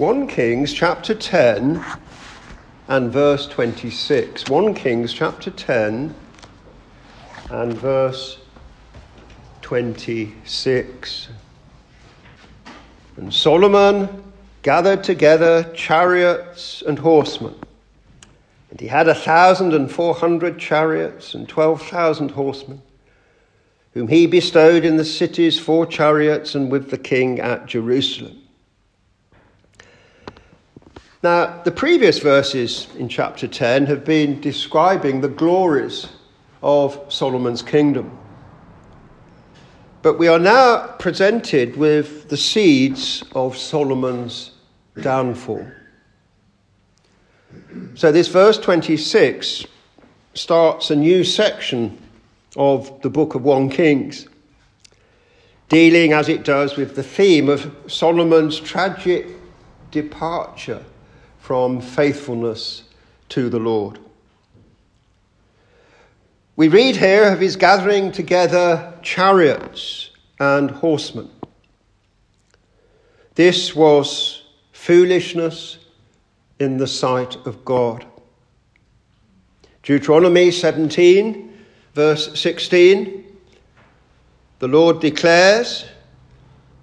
1 Kings chapter 10 and verse 26. 1 Kings chapter 10 and verse 26. And Solomon gathered together chariots and horsemen. And he had a thousand and four hundred chariots and twelve thousand horsemen, whom he bestowed in the cities for chariots and with the king at Jerusalem. Now, the previous verses in chapter 10 have been describing the glories of Solomon's kingdom. But we are now presented with the seeds of Solomon's downfall. So, this verse 26 starts a new section of the book of 1 Kings, dealing as it does with the theme of Solomon's tragic departure from faithfulness to the Lord. We read here of his gathering together chariots and horsemen. This was foolishness in the sight of God. Deuteronomy 17, verse 16 the Lord declares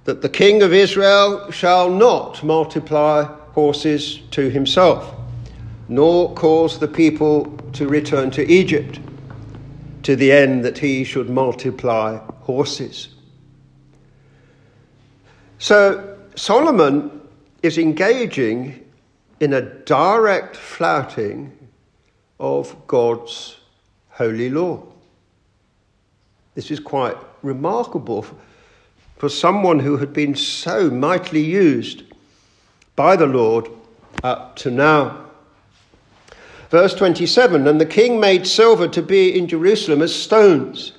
that the king of Israel shall not multiply horses to himself, nor cause the people to return to Egypt, to the end that he should multiply horses. So Solomon is engaging in a direct flouting of God's holy law. This is quite remarkable for someone who had been so mightily used by the Lord up to now. Verse 27 And the king made silver to be in Jerusalem as stones,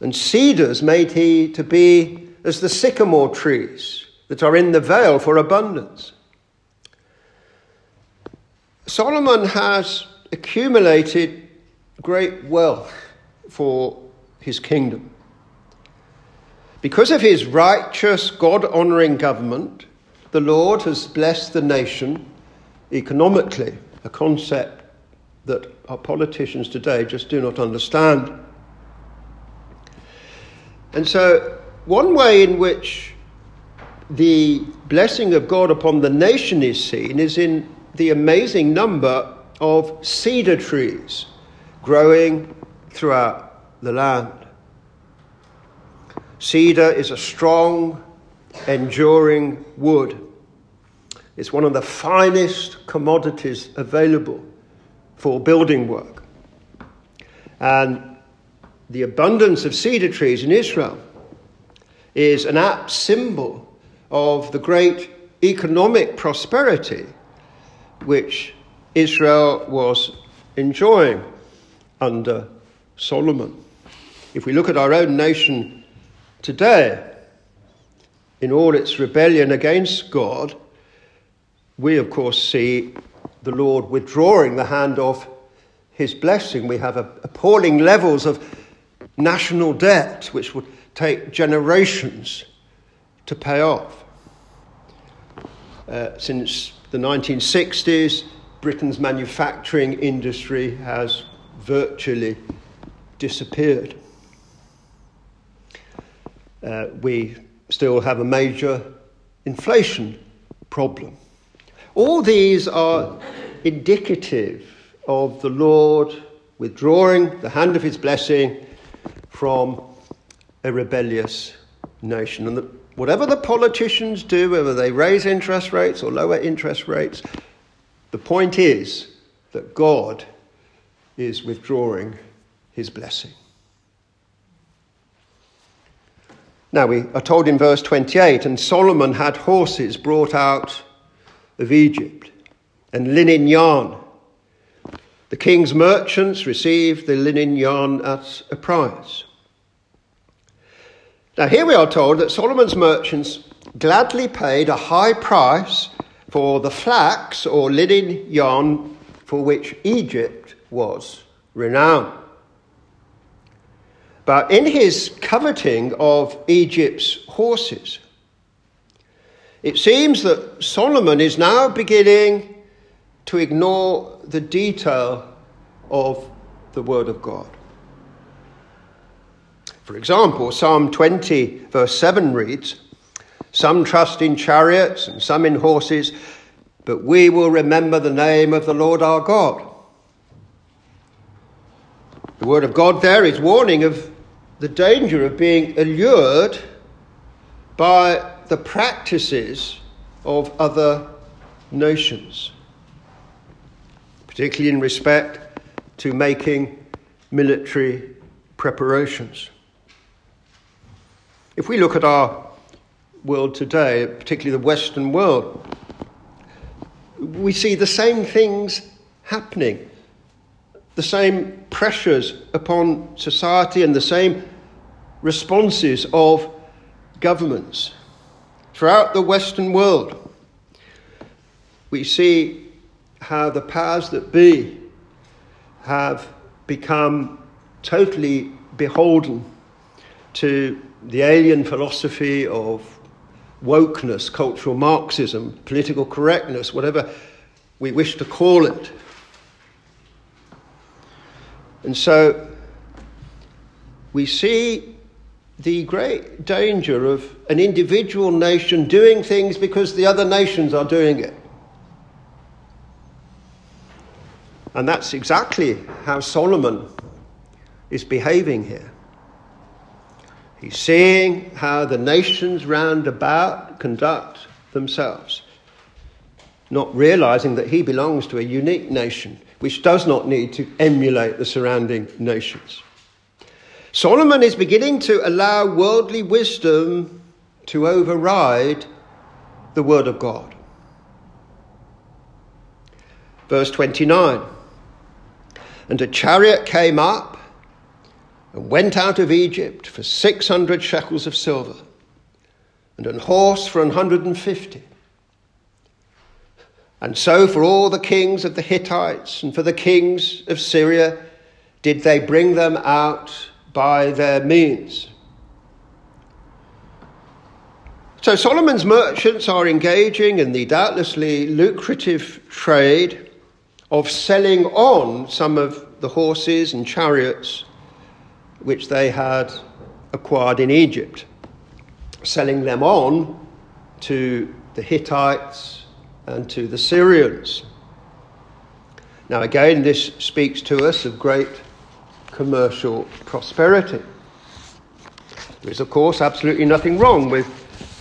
and cedars made he to be as the sycamore trees that are in the vale for abundance. Solomon has accumulated great wealth for his kingdom. Because of his righteous, God honoring government, the Lord has blessed the nation economically, a concept that our politicians today just do not understand. And so, one way in which the blessing of God upon the nation is seen is in the amazing number of cedar trees growing throughout the land. Cedar is a strong, enduring wood. It's one of the finest commodities available for building work. And the abundance of cedar trees in Israel is an apt symbol of the great economic prosperity which Israel was enjoying under Solomon. If we look at our own nation today, in all its rebellion against God, we of course see the Lord withdrawing the hand of his blessing. We have appalling levels of national debt, which would take generations to pay off. Uh, since the 1960s, Britain's manufacturing industry has virtually disappeared. Uh, we still have a major inflation problem. All these are indicative of the Lord withdrawing the hand of his blessing from a rebellious nation. And the, whatever the politicians do, whether they raise interest rates or lower interest rates, the point is that God is withdrawing his blessing. Now, we are told in verse 28 and Solomon had horses brought out of Egypt and linen yarn. The king's merchants received the linen yarn at a price. Now, here we are told that Solomon's merchants gladly paid a high price for the flax or linen yarn for which Egypt was renowned. But in his coveting of Egypt's horses, It seems that Solomon is now beginning to ignore the detail of the Word of God. For example, Psalm 20, verse 7 reads Some trust in chariots and some in horses, but we will remember the name of the Lord our God. The Word of God there is warning of the danger of being allured by the practices of other nations, particularly in respect to making military preparations. If we look at our world today, particularly the Western world, we see the same things happening, the same pressures upon society, and the same responses of governments throughout the Western world. We see how the powers that be have become totally beholden to the alien philosophy of wokeness, cultural Marxism, political correctness, whatever we wish to call it. And so we see the great danger of an individual nation doing things because the other nations are doing it. And that's exactly how Solomon is behaving here. He's seeing how the nations round about conduct themselves, not realizing that he belongs to a unique nation which does not need to emulate the surrounding nations. Solomon is beginning to allow worldly wisdom to override the Word of God. Verse 29 And a chariot came up and went out of Egypt for 600 shekels of silver, and an horse for 150. And so, for all the kings of the Hittites and for the kings of Syria, did they bring them out by their means. So, Solomon's merchants are engaging in the doubtlessly lucrative trade of selling on some of the horses and chariots which they had acquired in Egypt, selling them on to the Hittites and to the Syrians. Now, again, this speaks to us of great commercial prosperity. There is, of course, absolutely nothing wrong with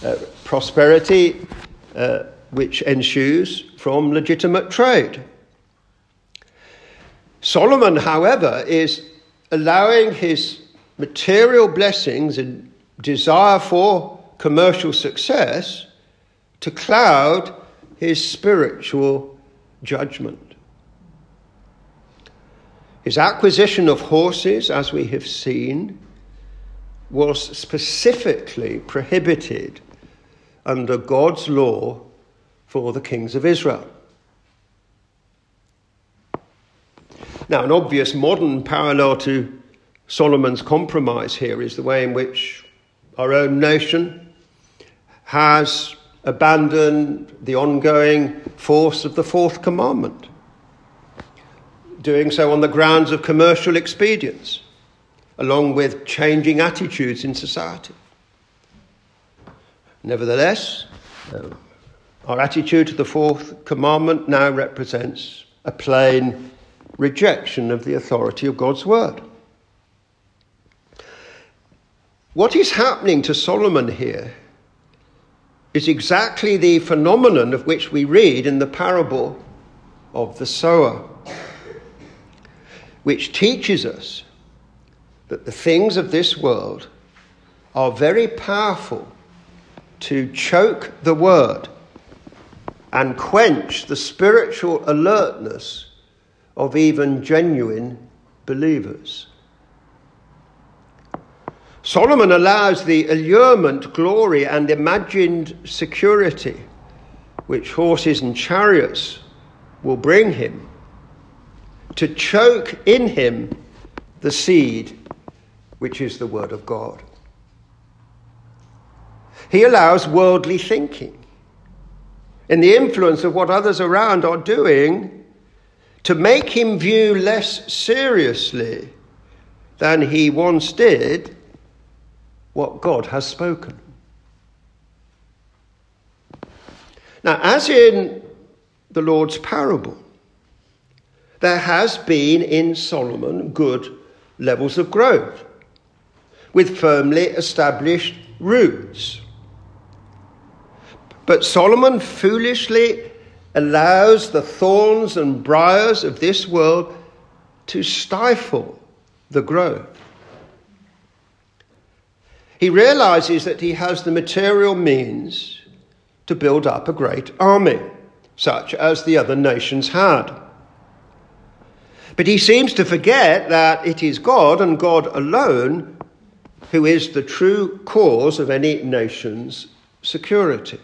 uh, prosperity uh, which ensues from legitimate trade. Solomon, however, is allowing his material blessings and desire for commercial success to cloud his spiritual judgment. His acquisition of horses, as we have seen, was specifically prohibited under God's law for the kings of Israel. Now, an obvious modern parallel to Solomon's compromise here is the way in which our own nation has abandoned the ongoing force of the fourth commandment, doing so on the grounds of commercial expedience, along with changing attitudes in society. Nevertheless, uh, our attitude to the fourth commandment now represents a plain rejection of the authority of God's word. What is happening to Solomon here is exactly the phenomenon of which we read in the parable of the sower, which teaches us that the things of this world are very powerful to choke the word and quench the spiritual alertness of even genuine believers. Solomon allows the allurement, glory, and imagined security which horses and chariots will bring him to choke in him the seed which is the Word of God. He allows worldly thinking in the influence of what others around are doing to make him view less seriously than he once did what God has spoken. Now, as in the Lord's parable, there has been in Solomon good levels of growth with firmly established roots. But Solomon foolishly allows the thorns and briars of this world to stifle the growth. He realizes that he has the material means to build up a great army, such as the other nations had. But he seems to forget that it is God and God alone who is the true cause of any nation's security.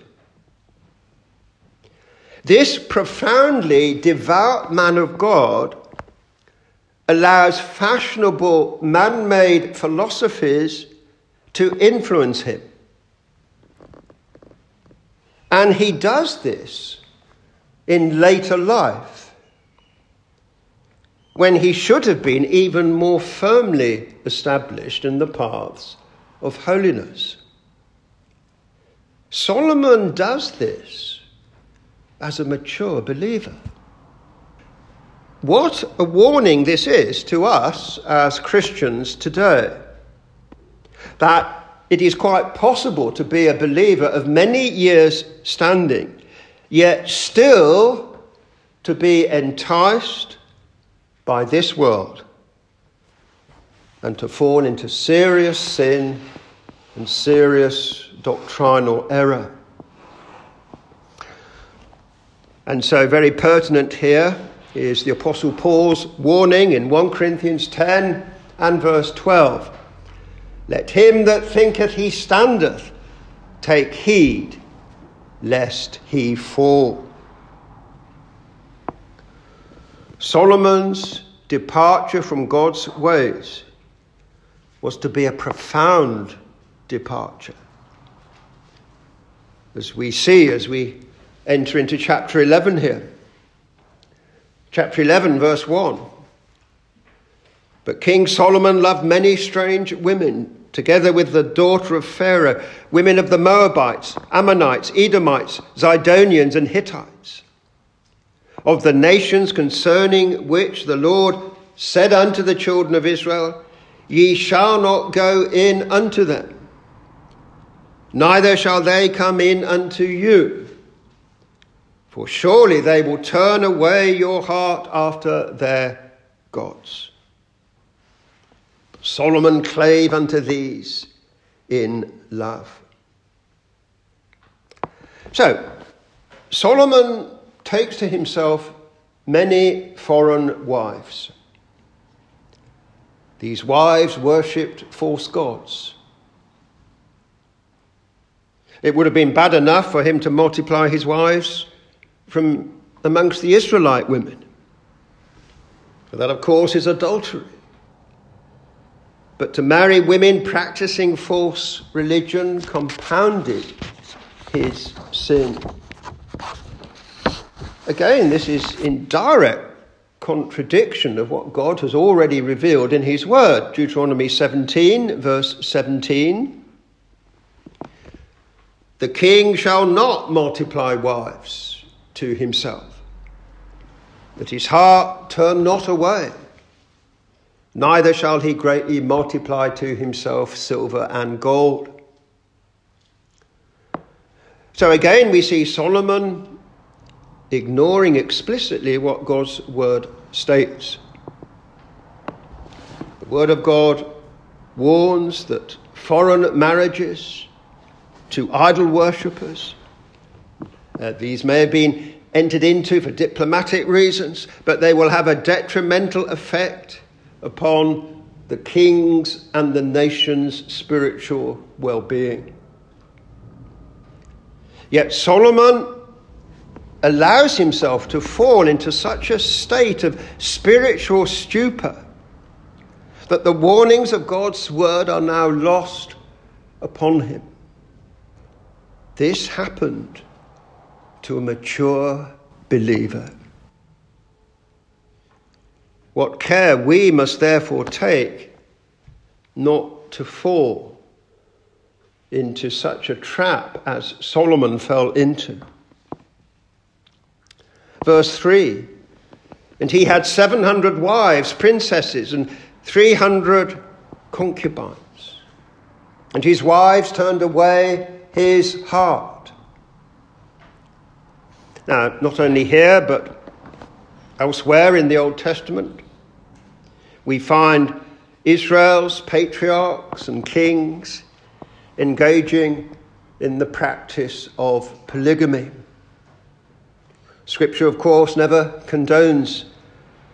This profoundly devout man of God allows fashionable man made philosophies to influence him. And he does this in later life when he should have been even more firmly established in the paths of holiness. Solomon does this as a mature believer. What a warning this is to us as Christians today. That it is quite possible to be a believer of many years' standing, yet still to be enticed by this world and to fall into serious sin and serious doctrinal error. And so, very pertinent here is the Apostle Paul's warning in 1 Corinthians 10 and verse 12. Let him that thinketh he standeth take heed lest he fall. Solomon's departure from God's ways was to be a profound departure. As we see as we enter into chapter 11 here. Chapter 11, verse 1. But King Solomon loved many strange women, together with the daughter of Pharaoh, women of the Moabites, Ammonites, Edomites, Zidonians, and Hittites, of the nations concerning which the Lord said unto the children of Israel, Ye shall not go in unto them, neither shall they come in unto you. For surely they will turn away your heart after their gods. Solomon clave unto these in love. So, Solomon takes to himself many foreign wives. These wives worshipped false gods. It would have been bad enough for him to multiply his wives from amongst the Israelite women. For that, of course, is adultery. But to marry women practicing false religion compounded his sin. Again, this is in direct contradiction of what God has already revealed in His Word. Deuteronomy 17, verse 17. The king shall not multiply wives to himself, that his heart turn not away. Neither shall he greatly multiply to himself silver and gold. So again, we see Solomon ignoring explicitly what God's word states. The word of God warns that foreign marriages to idol worshippers, uh, these may have been entered into for diplomatic reasons, but they will have a detrimental effect upon the king's and the nation's spiritual well being. Yet Solomon allows himself to fall into such a state of spiritual stupor that the warnings of God's word are now lost upon him. This happened to a mature believer. What care we must therefore take not to fall into such a trap as Solomon fell into. Verse 3 And he had 700 wives, princesses, and 300 concubines. And his wives turned away his heart. Now, not only here, but elsewhere in the Old Testament, we find Israel's patriarchs and kings engaging in the practice of polygamy. Scripture, of course, never condones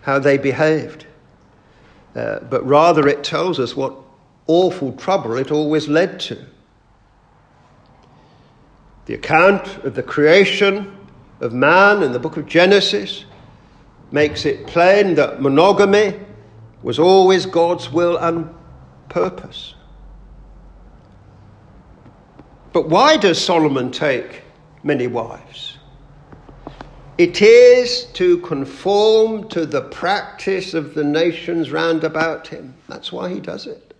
how they behaved, uh, but rather it tells us what awful trouble it always led to. The account of the creation of man in the book of Genesis makes it plain that monogamy was always God's will and purpose. But why does Solomon take many wives? It is to conform to the practice of the nations round about him. That's why he does it.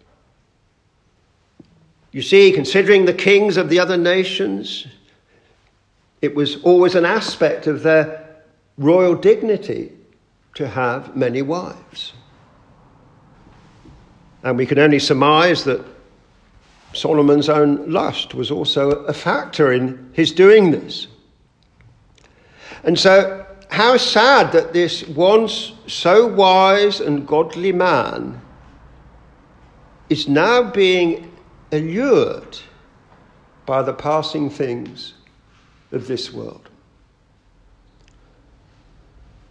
You see, considering the kings of the other nations, it was always an aspect of their royal dignity to have many wives. And we can only surmise that Solomon's own lust was also a factor in his doing this. And so, how sad that this once so wise and godly man is now being allured by the passing things of this world.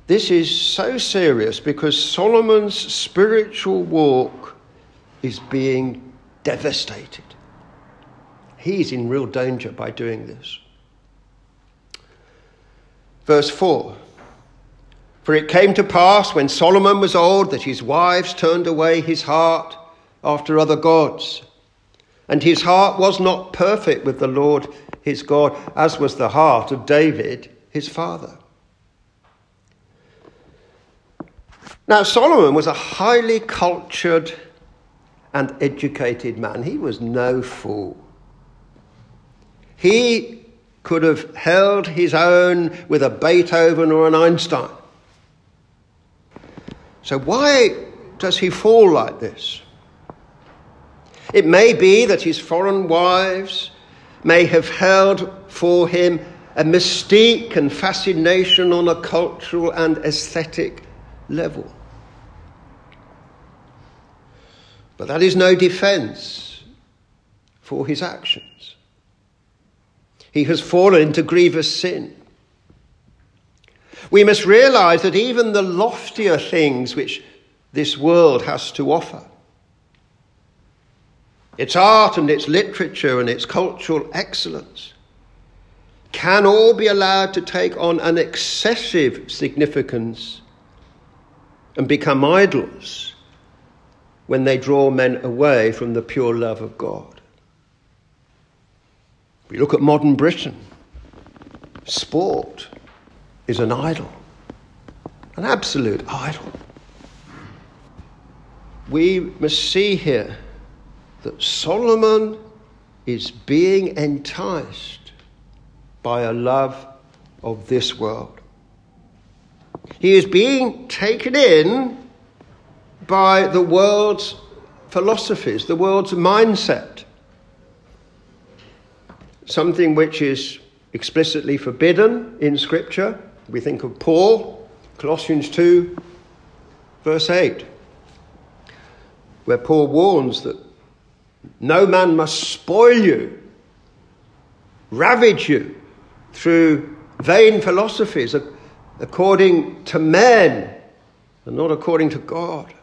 This is so serious because Solomon's spiritual walk is being devastated. He's in real danger by doing this. Verse 4 For it came to pass when Solomon was old that his wives turned away his heart after other gods. And his heart was not perfect with the Lord his God, as was the heart of David his father. Now, Solomon was a highly cultured and educated man. He was no fool. He could have held his own with a Beethoven or an Einstein. So, why does he fall like this? It may be that his foreign wives may have held for him a mystique and fascination on a cultural and aesthetic level. But that is no defense for his actions. He has fallen into grievous sin. We must realize that even the loftier things which this world has to offer, its art and its literature and its cultural excellence, can all be allowed to take on an excessive significance and become idols when they draw men away from the pure love of God. We look at modern Britain. Sport is an idol, an absolute idol. We must see here that Solomon is being enticed by a love of this world. He is being taken in by the world's philosophies, the world's mindset something which is explicitly forbidden in Scripture. We think of Paul, Colossians 2, verse 8, where Paul warns that no man must spoil you, ravage you through vain philosophies according to men and not according to God.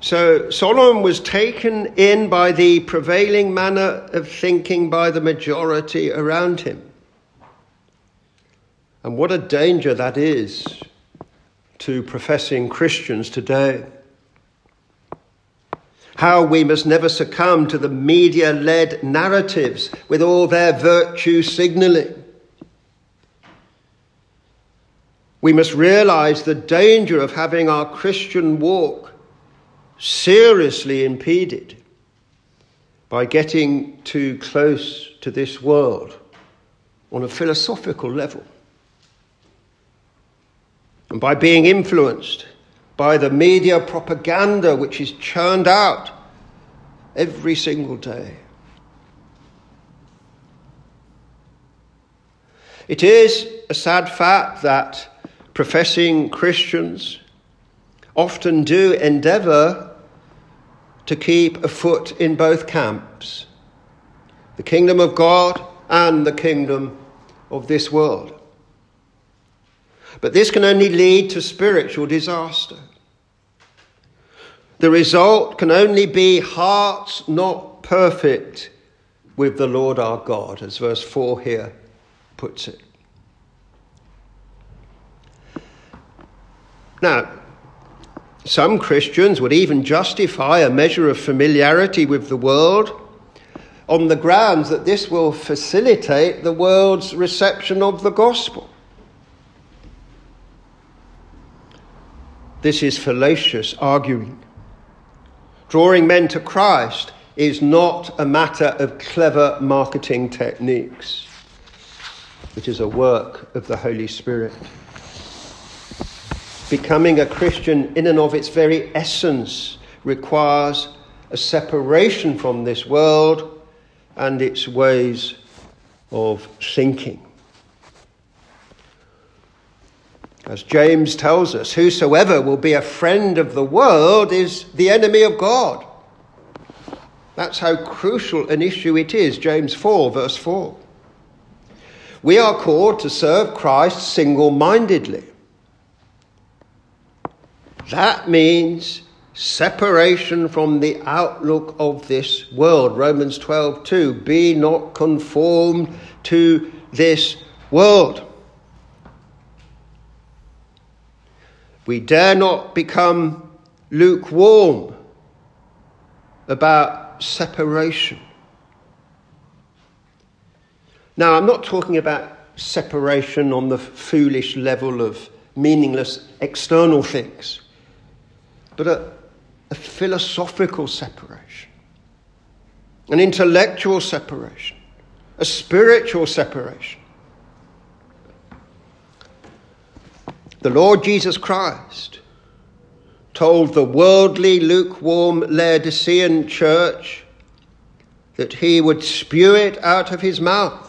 So Solomon was taken in by the prevailing manner of thinking by the majority around him. And what a danger that is to professing Christians today. how we must never succumb to the media led narratives with all their virtue signaling. We must realize the danger of having our Christian walk seriously impeded by getting too close to this world on a philosophical level and by being influenced by the media propaganda which is churned out every single day. It is a sad fact that professing Christians often do endeavour to keep a foot in both camps the kingdom of God and the kingdom of this world. But this can only lead to spiritual disaster. The result can only be hearts not perfect with the Lord our God, as verse 4 here puts it. Now, some Christians would even justify a measure of familiarity with the world on the grounds that this will facilitate the world's reception of the gospel. This is fallacious arguing. Drawing men to Christ is not a matter of clever marketing techniques. It is a work of the Holy Spirit. Becoming a Christian, in and of its very essence, requires a separation from this world and its ways of thinking. As James tells us, whosoever will be a friend of the world is the enemy of God. That's how crucial an issue it is, James 4, verse 4. We are called to serve Christ single mindedly. That means separation from the outlook of this world. Romans 12, 2. Be not conformed to this world. We dare not become lukewarm about separation. Now, I'm not talking about separation on the foolish level of meaningless external things but a, a philosophical separation, an intellectual separation, a spiritual separation. The Lord Jesus Christ told the worldly, lukewarm Laodicean church that he would spew it out of his mouth.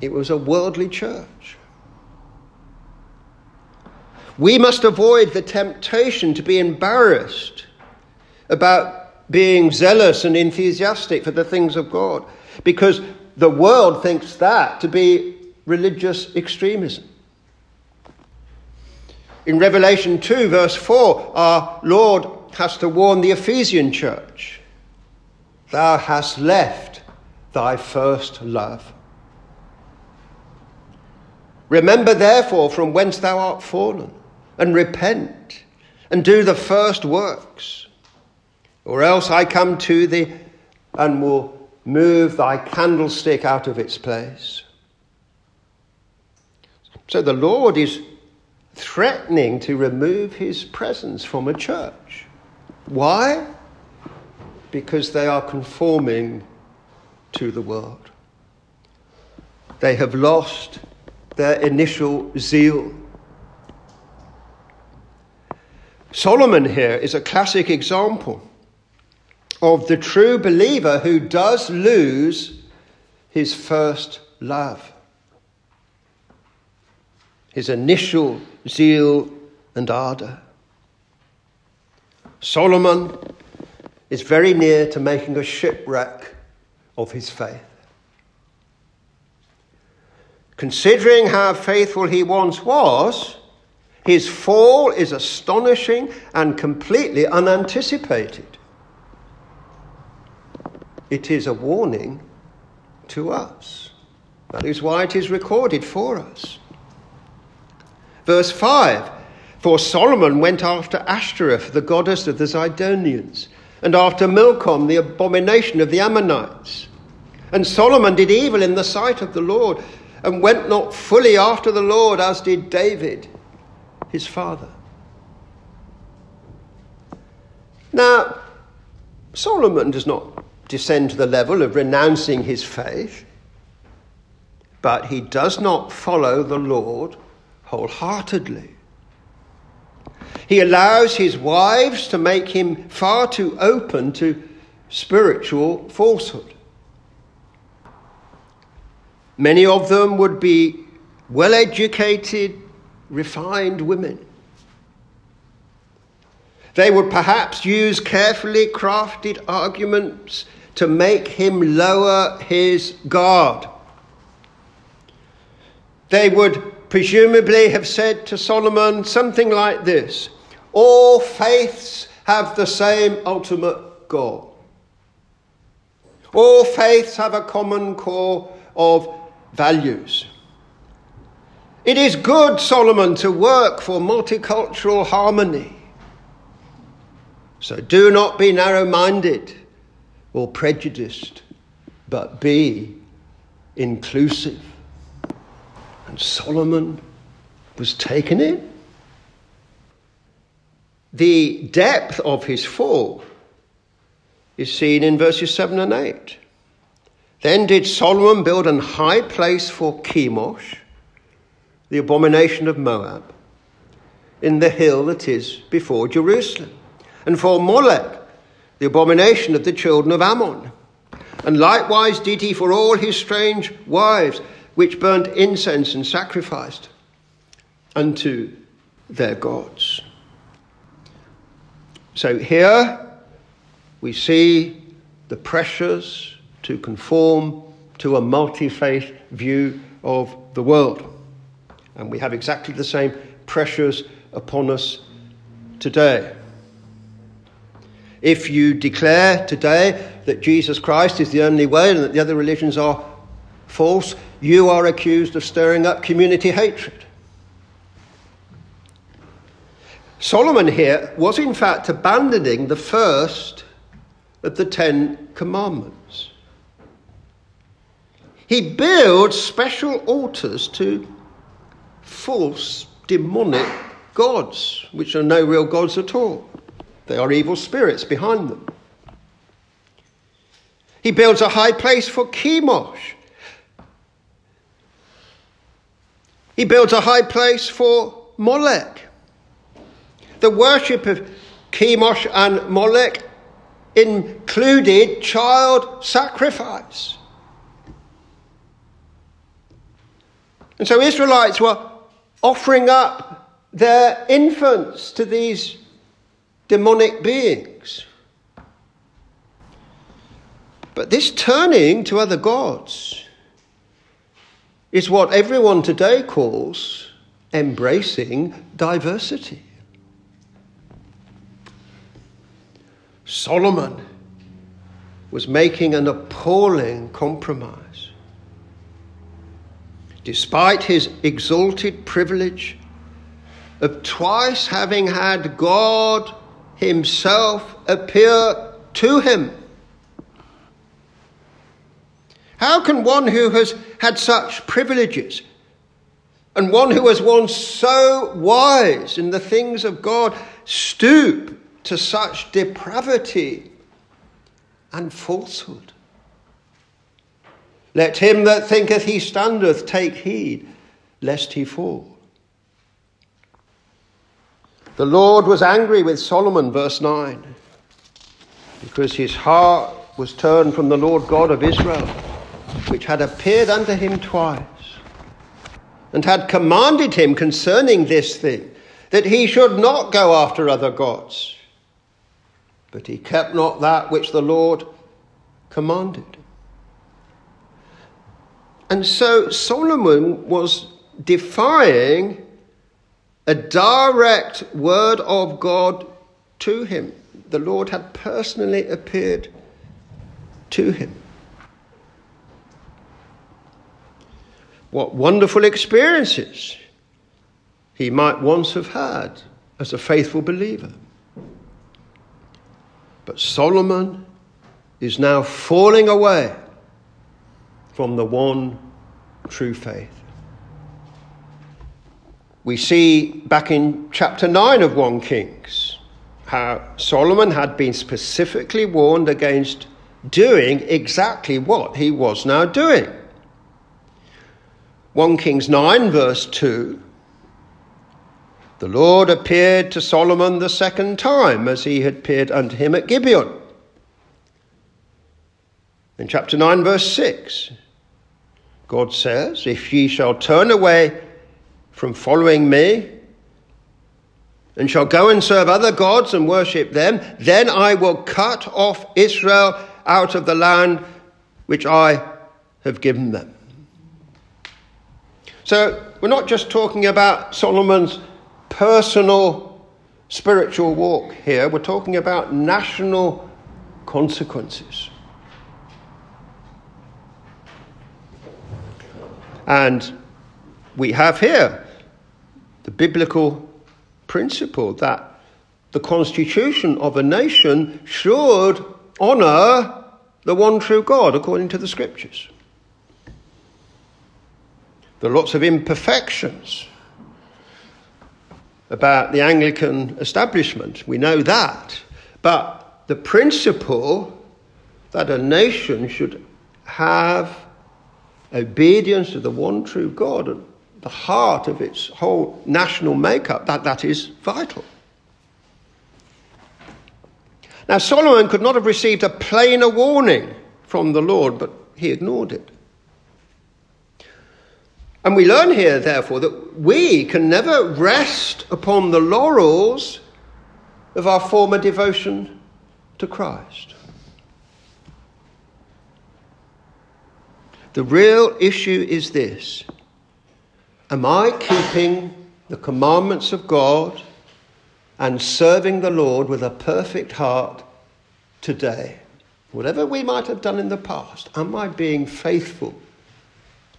It was a worldly church. We must avoid the temptation to be embarrassed about being zealous and enthusiastic for the things of God because the world thinks that to be religious extremism. In Revelation 2, verse 4, our Lord has to warn the Ephesian church Thou hast left thy first love. Remember, therefore, from whence thou art fallen and repent and do the first works. Or else I come to thee and will move thy candlestick out of its place. So the Lord is threatening to remove his presence from a church. Why? Because they are conforming to the world. They have lost their initial zeal Solomon here is a classic example of the true believer who does lose his first love, his initial zeal and ardour. Solomon is very near to making a shipwreck of his faith. Considering how faithful he once was, his fall is astonishing and completely unanticipated. It is a warning to us. That is why it is recorded for us. Verse 5 For Solomon went after Ashtoreth, the goddess of the Zidonians, and after Milcom, the abomination of the Ammonites. And Solomon did evil in the sight of the Lord, and went not fully after the Lord as did David, his father. Now, Solomon does not descend to the level of renouncing his faith, but he does not follow the Lord wholeheartedly. He allows his wives to make him far too open to spiritual falsehood. Many of them would be well educated, refined women. They would perhaps use carefully crafted arguments to make him lower his guard. They would presumably have said to Solomon something like this All faiths have the same ultimate goal. All faiths have a common core of values. It is good, Solomon, to work for multicultural harmony. So do not be narrow minded or prejudiced, but be inclusive. And Solomon was taken in. The depth of his fall is seen in verses 7 and 8. Then did Solomon build an high place for Chemosh, the abomination of Moab, in the hill that is before Jerusalem, and for Molech, the abomination of the children of Ammon. And likewise did he for all his strange wives, which burnt incense and sacrificed unto their gods. So here we see the pressures to conform to a multi faith view of the world. And we have exactly the same pressures upon us today. If you declare today that Jesus Christ is the only way and that the other religions are false, you are accused of stirring up community hatred. Solomon here was in fact abandoning the first of the Ten Commandments. He builds special altars to false demonic gods, which are no real gods at all. They are evil spirits behind them. He builds a high place for Chemosh. He builds a high place for Molech. The worship of Chemosh and Molech included child sacrifice. And so Israelites were offering up their infants to these demonic beings. But this turning to other gods is what everyone today calls embracing diversity. Solomon was making an appalling compromise. Despite his exalted privilege of twice having had God himself appear to him. How can one who has had such privileges and one who was once so wise in the things of God stoop to such depravity and falsehood? Let him that thinketh he standeth take heed lest he fall. The Lord was angry with Solomon, verse 9, because his heart was turned from the Lord God of Israel, which had appeared unto him twice, and had commanded him concerning this thing, that he should not go after other gods. But he kept not that which the Lord commanded. And so Solomon was defying a direct word of God to him. The Lord had personally appeared to him. What wonderful experiences he might once have had as a faithful believer. But Solomon is now falling away from the one true faith. We see back in chapter 9 of 1 Kings how Solomon had been specifically warned against doing exactly what he was now doing. 1 Kings 9, verse 2 The Lord appeared to Solomon the second time as he had appeared unto him at Gibeon. In chapter 9, verse 6, God says, If ye shall turn away from following me, and shall go and serve other gods and worship them, then I will cut off Israel out of the land which I have given them. So we're not just talking about Solomon's personal spiritual walk here, we're talking about national consequences. And we have here the biblical principle that the constitution of a nation should honour the one true God according to the scriptures. There are lots of imperfections about the Anglican establishment. We know that. But the principle that a nation should have obedience to the one true God and the heart of its whole national makeup, that, that is vital. Now, Solomon could not have received a plainer warning from the Lord, but he ignored it. And we learn here, therefore, that we can never rest upon the laurels of our former devotion to Christ. The real issue is this Am I keeping the commandments of God and serving the Lord with a perfect heart today? Whatever we might have done in the past, am I being faithful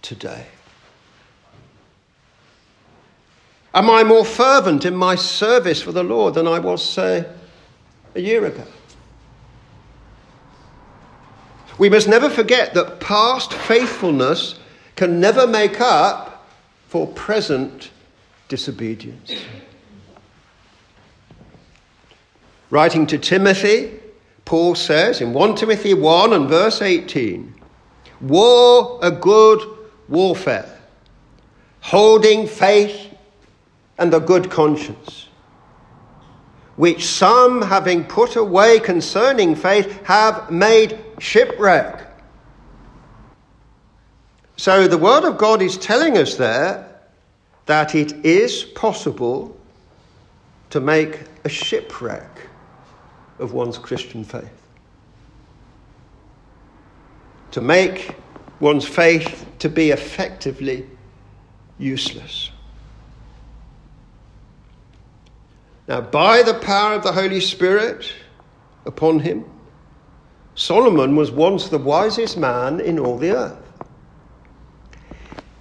today? Am I more fervent in my service for the Lord than I was, say, a year ago? We must never forget that past faithfulness can never make up for present disobedience. Writing to Timothy, Paul says in 1 Timothy 1 and verse 18 War a good warfare, holding faith and a good conscience, which some, having put away concerning faith, have made shipwreck so the Word of God is telling us there that it is possible to make a shipwreck of one's Christian faith. To make one's faith to be effectively useless. Now, by the power of the Holy Spirit upon him, Solomon was once the wisest man in all the earth.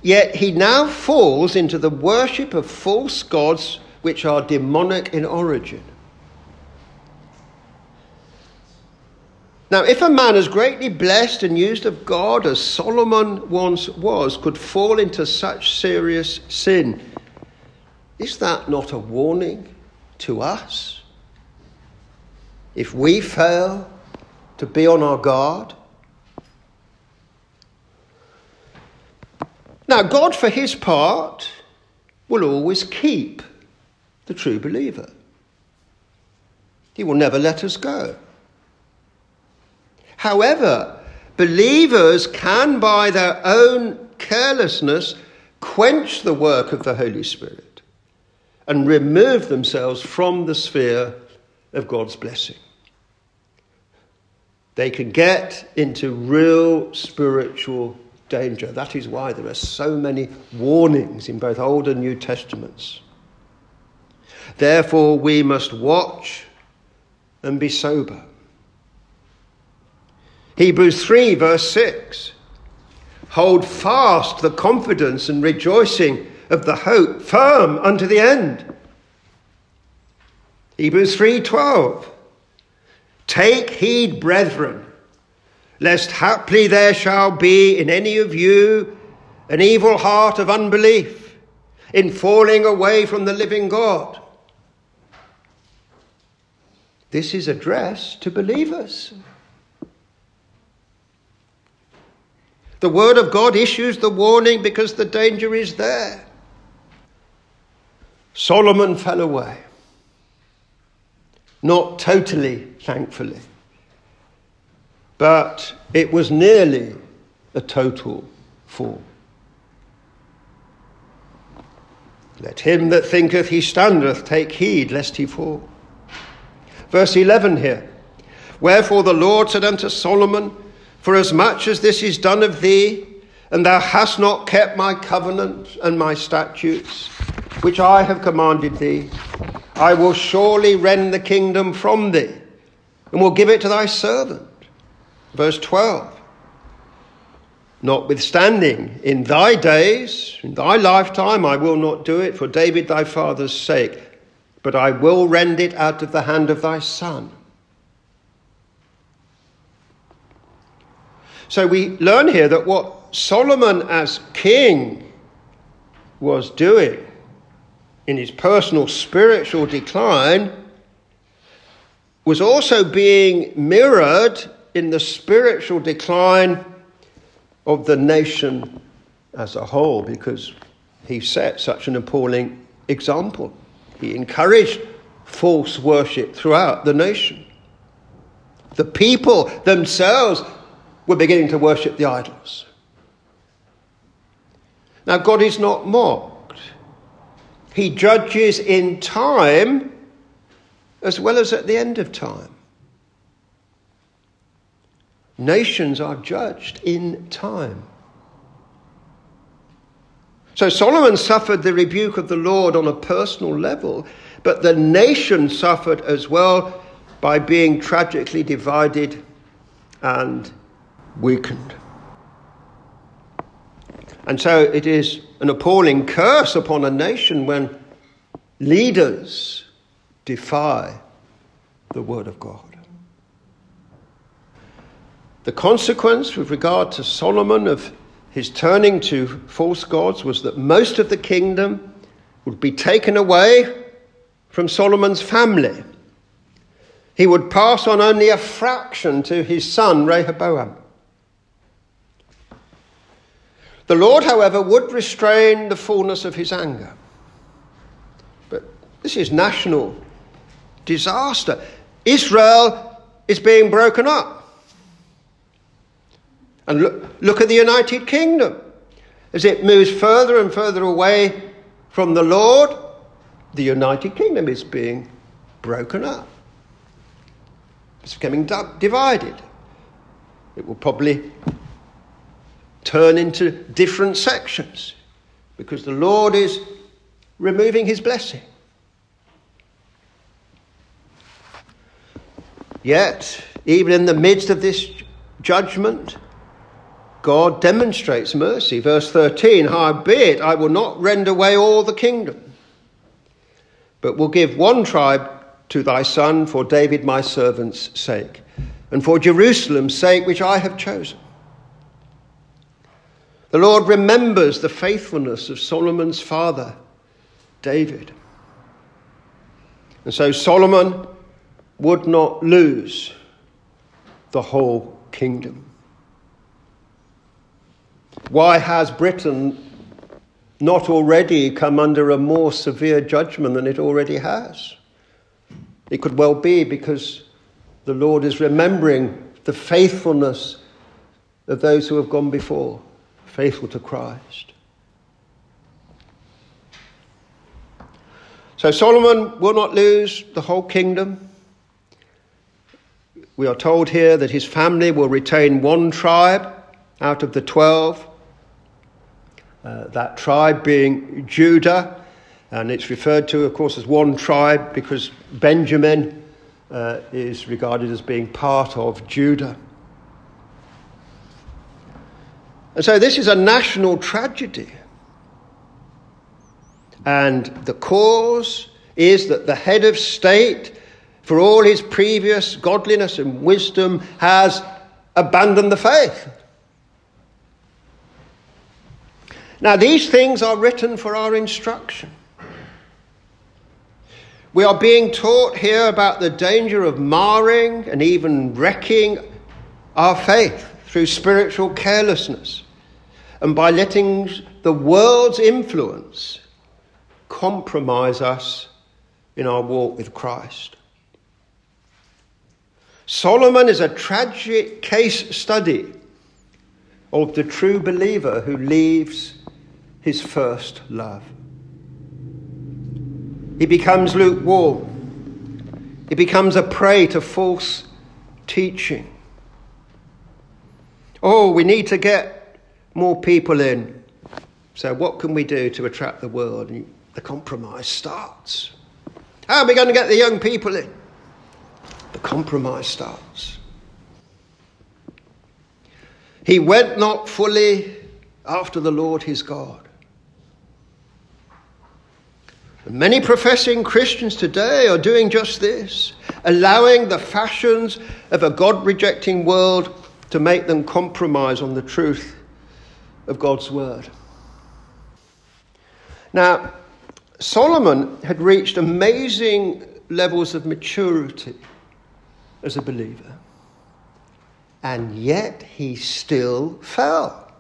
Yet he now falls into the worship of false gods which are demonic in origin. Now, if a man as greatly blessed and used of God as Solomon once was could fall into such serious sin, is that not a warning to us? If we fail to be on our guard, Now, God, for his part, will always keep the true believer. He will never let us go. However, believers can, by their own carelessness, quench the work of the Holy Spirit and remove themselves from the sphere of God's blessing. They can get into real spiritual danger. That is why there are so many warnings in both Old and New Testaments. Therefore, we must watch and be sober. Hebrews 3, verse 6 Hold fast the confidence and rejoicing of the hope firm unto the end. Hebrews 3:12 Take heed, brethren, lest haply there shall be in any of you an evil heart of unbelief in falling away from the living God. This is addressed to believers. The Word of God issues the warning because the danger is there. Solomon fell away. Not totally, thankfully. But it was nearly a total fall. Let him that thinketh he standeth take heed lest he fall. Verse 11 here. Wherefore the Lord said unto Solomon, For as much as this is done of thee, and thou hast not kept my covenant and my statutes, which I have commanded thee, I will surely rend the kingdom from thee, and will give it to thy servant. Verse 12. Notwithstanding, in thy days, in thy lifetime, I will not do it for David thy father's sake, but I will rend it out of the hand of thy son. So we learn here that what Solomon as king was doing in his personal spiritual decline was also being mirrored in the spiritual decline of the nation as a whole because he set such an appalling example. He encouraged false worship throughout the nation. The people themselves were beginning to worship the idols. Now, God is not mocked. He judges in time as well as at the end of time. Nations are judged in time. So Solomon suffered the rebuke of the Lord on a personal level, but the nation suffered as well by being tragically divided and weakened. And so it is an appalling curse upon a nation when leaders defy the Word of God. The consequence with regard to Solomon of his turning to false gods was that most of the kingdom would be taken away from Solomon's family. He would pass on only a fraction to his son Rehoboam. The Lord, however, would restrain the fullness of his anger. But this is national disaster. Israel is being broken up. And look, look at the United Kingdom. As it moves further and further away from the Lord, the United Kingdom is being broken up. It's becoming divided. It will probably turn into different sections because the Lord is removing his blessing. Yet, even in the midst of this judgment, God demonstrates mercy. Verse 13 Howbeit, I will not rend away all the kingdom, but will give one tribe to thy son for David my servant's sake, and for Jerusalem's sake, which I have chosen. The Lord remembers the faithfulness of Solomon's father, David. And so Solomon would not lose the whole kingdom. Why has Britain not already come under a more severe judgment than it already has? It could well be because the Lord is remembering the faithfulness of those who have gone before faithful to Christ. So Solomon will not lose the whole kingdom. We are told here that his family will retain one tribe out of the twelve, uh, that tribe being Judah, and it's referred to, of course, as one tribe because Benjamin uh, is regarded as being part of Judah. And so this is a national tragedy. And the cause is that the head of state, for all his previous godliness and wisdom, has abandoned the faith. Now, these things are written for our instruction. We are being taught here about the danger of marring and even wrecking our faith through spiritual carelessness and by letting the world's influence compromise us in our walk with Christ. Solomon is a tragic case study of the true believer who leaves his first love. He becomes lukewarm. He becomes a prey to false teaching. Oh, we need to get more people in. So, what can we do to attract the world? And the compromise starts. How are we going to get the young people in? The compromise starts. He went not fully after the Lord his God. And many professing Christians today are doing just this, allowing the fashions of a God rejecting world to make them compromise on the truth of God's word. Now, Solomon had reached amazing levels of maturity as a believer, and yet he still fell.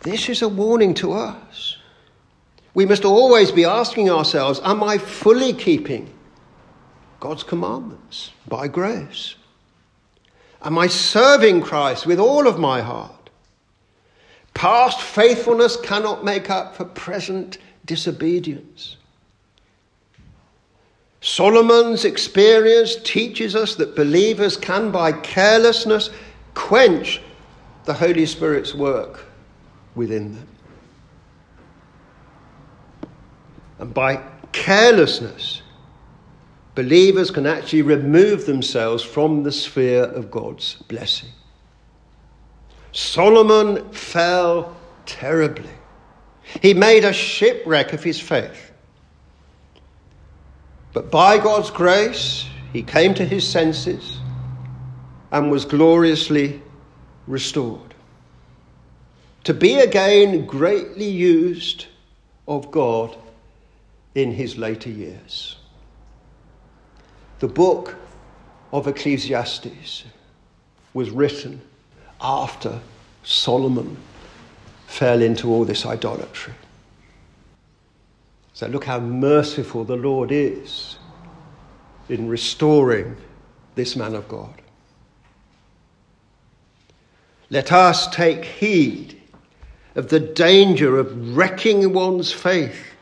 This is a warning to us. We must always be asking ourselves Am I fully keeping God's commandments by grace? Am I serving Christ with all of my heart? Past faithfulness cannot make up for present disobedience. Solomon's experience teaches us that believers can, by carelessness, quench the Holy Spirit's work within them. And by carelessness, believers can actually remove themselves from the sphere of God's blessing. Solomon fell terribly. He made a shipwreck of his faith. But by God's grace, he came to his senses and was gloriously restored. To be again greatly used of God in his later years. The book of Ecclesiastes was written after Solomon fell into all this idolatry. So look how merciful the Lord is in restoring this man of God. Let us take heed of the danger of wrecking one's faith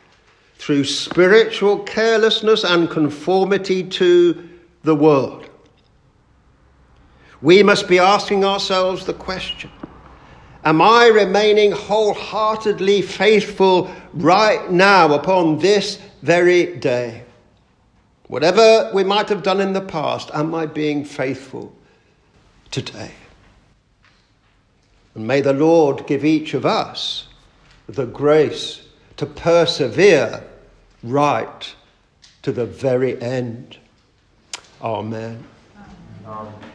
through spiritual carelessness and conformity to the world. We must be asking ourselves the question Am I remaining wholeheartedly faithful right now upon this very day? Whatever we might have done in the past, am I being faithful today? And may the Lord give each of us the grace to persevere right to the very end. Amen. Amen.